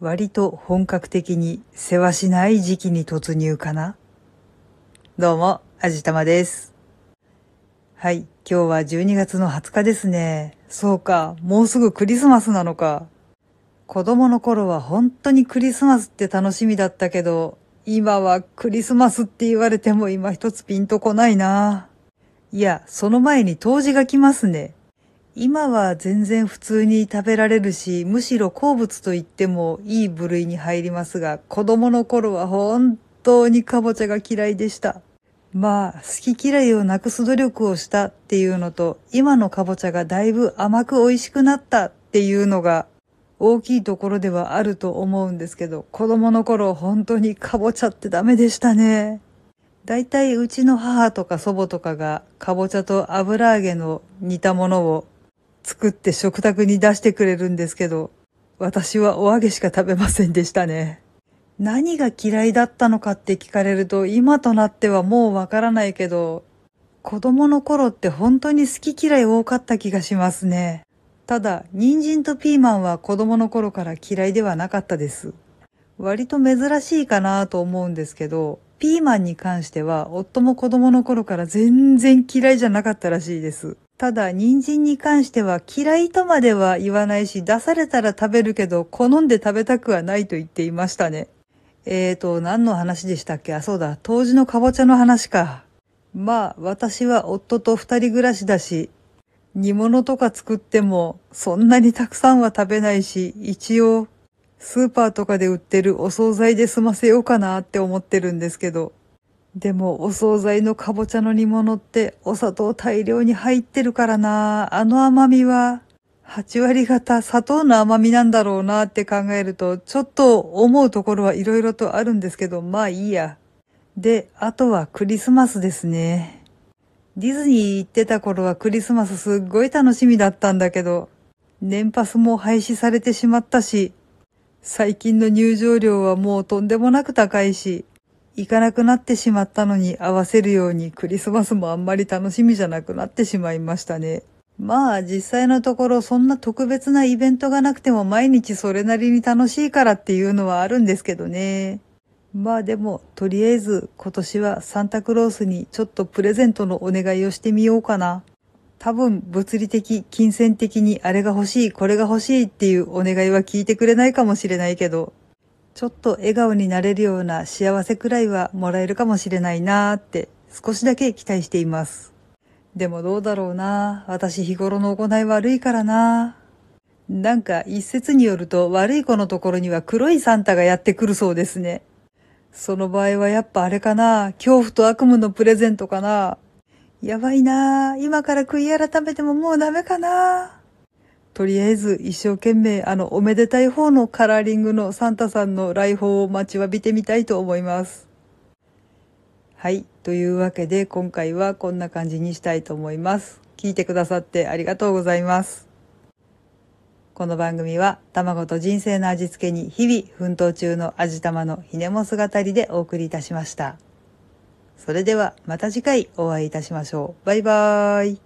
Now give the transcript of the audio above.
割と本格的に世話しない時期に突入かなどうも、あじたまです。はい、今日は12月の20日ですね。そうか、もうすぐクリスマスなのか。子供の頃は本当にクリスマスって楽しみだったけど、今はクリスマスって言われても今一つピンとこないな。いや、その前に冬至が来ますね。今は全然普通に食べられるし、むしろ好物と言ってもいい部類に入りますが、子供の頃は本当にかぼちゃが嫌いでした。まあ、好き嫌いをなくす努力をしたっていうのと、今のかぼちゃがだいぶ甘く美味しくなったっていうのが大きいところではあると思うんですけど、子供の頃本当にかぼちゃってダメでしたね。だいたいうちの母とか祖母とかがかぼちゃと油揚げの煮たものを作って食卓に出してくれるんですけど、私はお揚げしか食べませんでしたね。何が嫌いだったのかって聞かれると今となってはもうわからないけど、子供の頃って本当に好き嫌い多かった気がしますね。ただ、人参とピーマンは子供の頃から嫌いではなかったです。割と珍しいかなと思うんですけど、ピーマンに関しては夫も子供の頃から全然嫌いじゃなかったらしいです。ただ、人参に関しては嫌いとまでは言わないし、出されたら食べるけど、好んで食べたくはないと言っていましたね。えーと、何の話でしたっけ？あ、そうだ、当時のかぼちゃの話か。まあ、私は夫と二人暮らしだし、煮物とか作っても、そんなにたくさんは食べないし、一応、スーパーとかで売ってるお惣菜で済ませようかなって思ってるんですけど。でも、お惣菜のかぼちゃの煮物ってお砂糖大量に入ってるからな。あの甘みは、8割方砂糖の甘みなんだろうなって考えると、ちょっと思うところはいろいろとあるんですけど、まあいいや。で、あとはクリスマスですね。ディズニー行ってた頃はクリスマスすっごい楽しみだったんだけど、年パスも廃止されてしまったし、最近の入場料はもうとんでもなく高いし、行かなくなってしまったのに合わせるようにクリスマスもあんまり楽しみじゃなくなってしまいましたね。まあ実際のところそんな特別なイベントがなくても毎日それなりに楽しいからっていうのはあるんですけどね。まあでもとりあえず今年はサンタクロースにちょっとプレゼントのお願いをしてみようかな。多分物理的、金銭的にあれが欲しい、これが欲しいっていうお願いは聞いてくれないかもしれないけど、ちょっと笑顔になれるような幸せくらいはもらえるかもしれないなーって少しだけ期待しています。でもどうだろうな。私日頃の行い悪いからな。なんか一説によると悪い子のところには黒いサンタがやってくるそうですね。その場合はやっぱあれかな。恐怖と悪夢のプレゼントかな。やばいな。今から悔い改めてももうダメかな。とりあえず一生懸命あのおめでたい方のカラーリングのサンタさんの来訪を待ちわびてみたいと思います。はい。というわけで今回はこんな感じにしたいと思います。聞いてくださってありがとうございます。この番組は卵と人生の味付けに日々奮闘中の味玉のひねも姿りでお送りいたしました。それではまた次回お会いいたしましょう。バイバーイ。